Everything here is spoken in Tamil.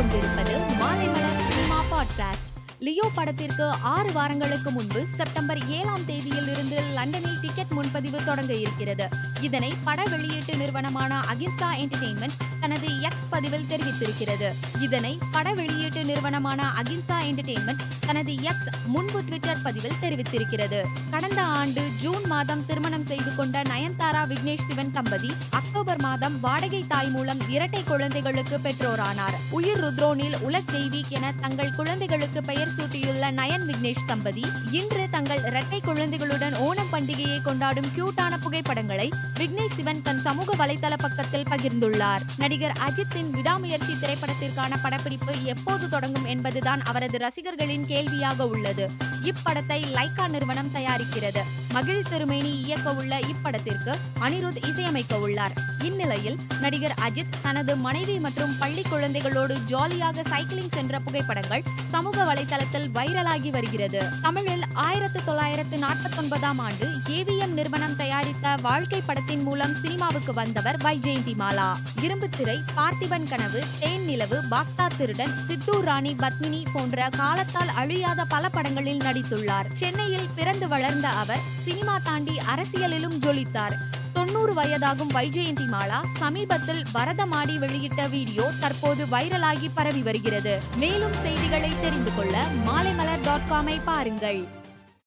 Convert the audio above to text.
கேட்டுக்கொண்டிருப்பது மாலைமலர் சினிமா பாட்காஸ்ட் லியோ படத்திற்கு ஆறு வாரங்களுக்கு முன்பு செப்டம்பர் ஏழாம் தேதியில் இருந்து லண்டனில் டிக்கெட் முன்பதிவு தொடங்க இருக்கிறது. இதனை பட வெளியீட்டு நிறுவனமான அகிம்சா என்டர்டெயின்மெண்ட் தனது எக்ஸ் பதிவில் தெரிவித்திருக்கிறது. இதனை பட வெளியீட்டு நிறுவனமான அகிம்சா என்டர்டெயின்மெண்ட் தனது எக்ஸ் முன்பு ட்விட்டர் பதிவில் தெரிவித்திருக்கிறது. கடந்த ஆண்டு ஜூன் மாதம் திருமணம் செய்து கொண்ட நயன்தாரா விக்னேஷ் சிவன் தம்பதி அக்டோபர் மாதம் வாடகை தாய் மூலம் இரட்டை குழந்தைகளுக்கு பெற்றோரானார். உயிர் ருத்ரோனில் உலக் தெய்வீக் என தங்கள் குழந்தைகளுக்கு பெயர் சூட்டியுள்ள நயன் விக்னேஷ் தம்பதி இன்று தங்கள் இரட்டை குழந்தைகளுடன் ஓணம் பண்டிகையை கொண்டாடும் கியூட்டான புகைப்படங்களை விக்னேஷ் சிவன் தன் சமூக வலைதள பக்கத்தில் பகிர்ந்துள்ளார். நடிகர் அஜித்தின் விடாமுயற்சி திரைப்படத்திற்கான படப்பிடிப்பு எப்போது தொடங்கும் என்பதுதான் அவரது ரசிகர்களின் கேள்வியாக உள்ளது. இப்படத்தை லைகா நிறுவனம் தயாரிக்கிறது. மகிழ் திருமேனி இயக்க உள்ள இப்படத்திற்கு அனிருத் இசையமைக்க உள்ளார். இந்நிலையில் நடிகர் அஜித் தனது மனைவி மற்றும் பள்ளி குழந்தைகளோடு ஜாலியாக சைக்கிளிங் சென்ற புகைப்படங்கள் சமூக வலைதளத்தில் வைரலாகி வருகிறது. தமிழில் ஆயிரத்து தொள்ளாயிரத்து நாற்பத்தி ஒன்பதாம் ஆண்டு ஏவிஎம் நிறுவனம் தயாரித்த வாழ்க்கை படத்தின் மூலம் சினிமாவுக்கு வந்தவர் வைஜெயந்தி மாலா இரும்புத்திரை பார்த்திபன் கனவு தேன் நிலவு பாக்தா திருடன் சித்தூர் ராணி பத்மினி போன்ற காலத்தால் அழியாத பல படங்களில் நடித்துள்ளார் சென்னையில் பிறந்து வளர்ந்த அவர் சினிமா தாண்டி அரசியலிலும் ஜொலித்தார். தொண்ணூறு வயதாகும் வைஜெயந்தி மாலா சமீபத்தில் பரதமாடி வெளியிட்ட வீடியோ தற்போது வைரலாகி பரவி வருகிறது. மேலும் செய்திகளை தெரிந்து கொள்ள மாலைமலர் டாட் காமை பாருங்கள்.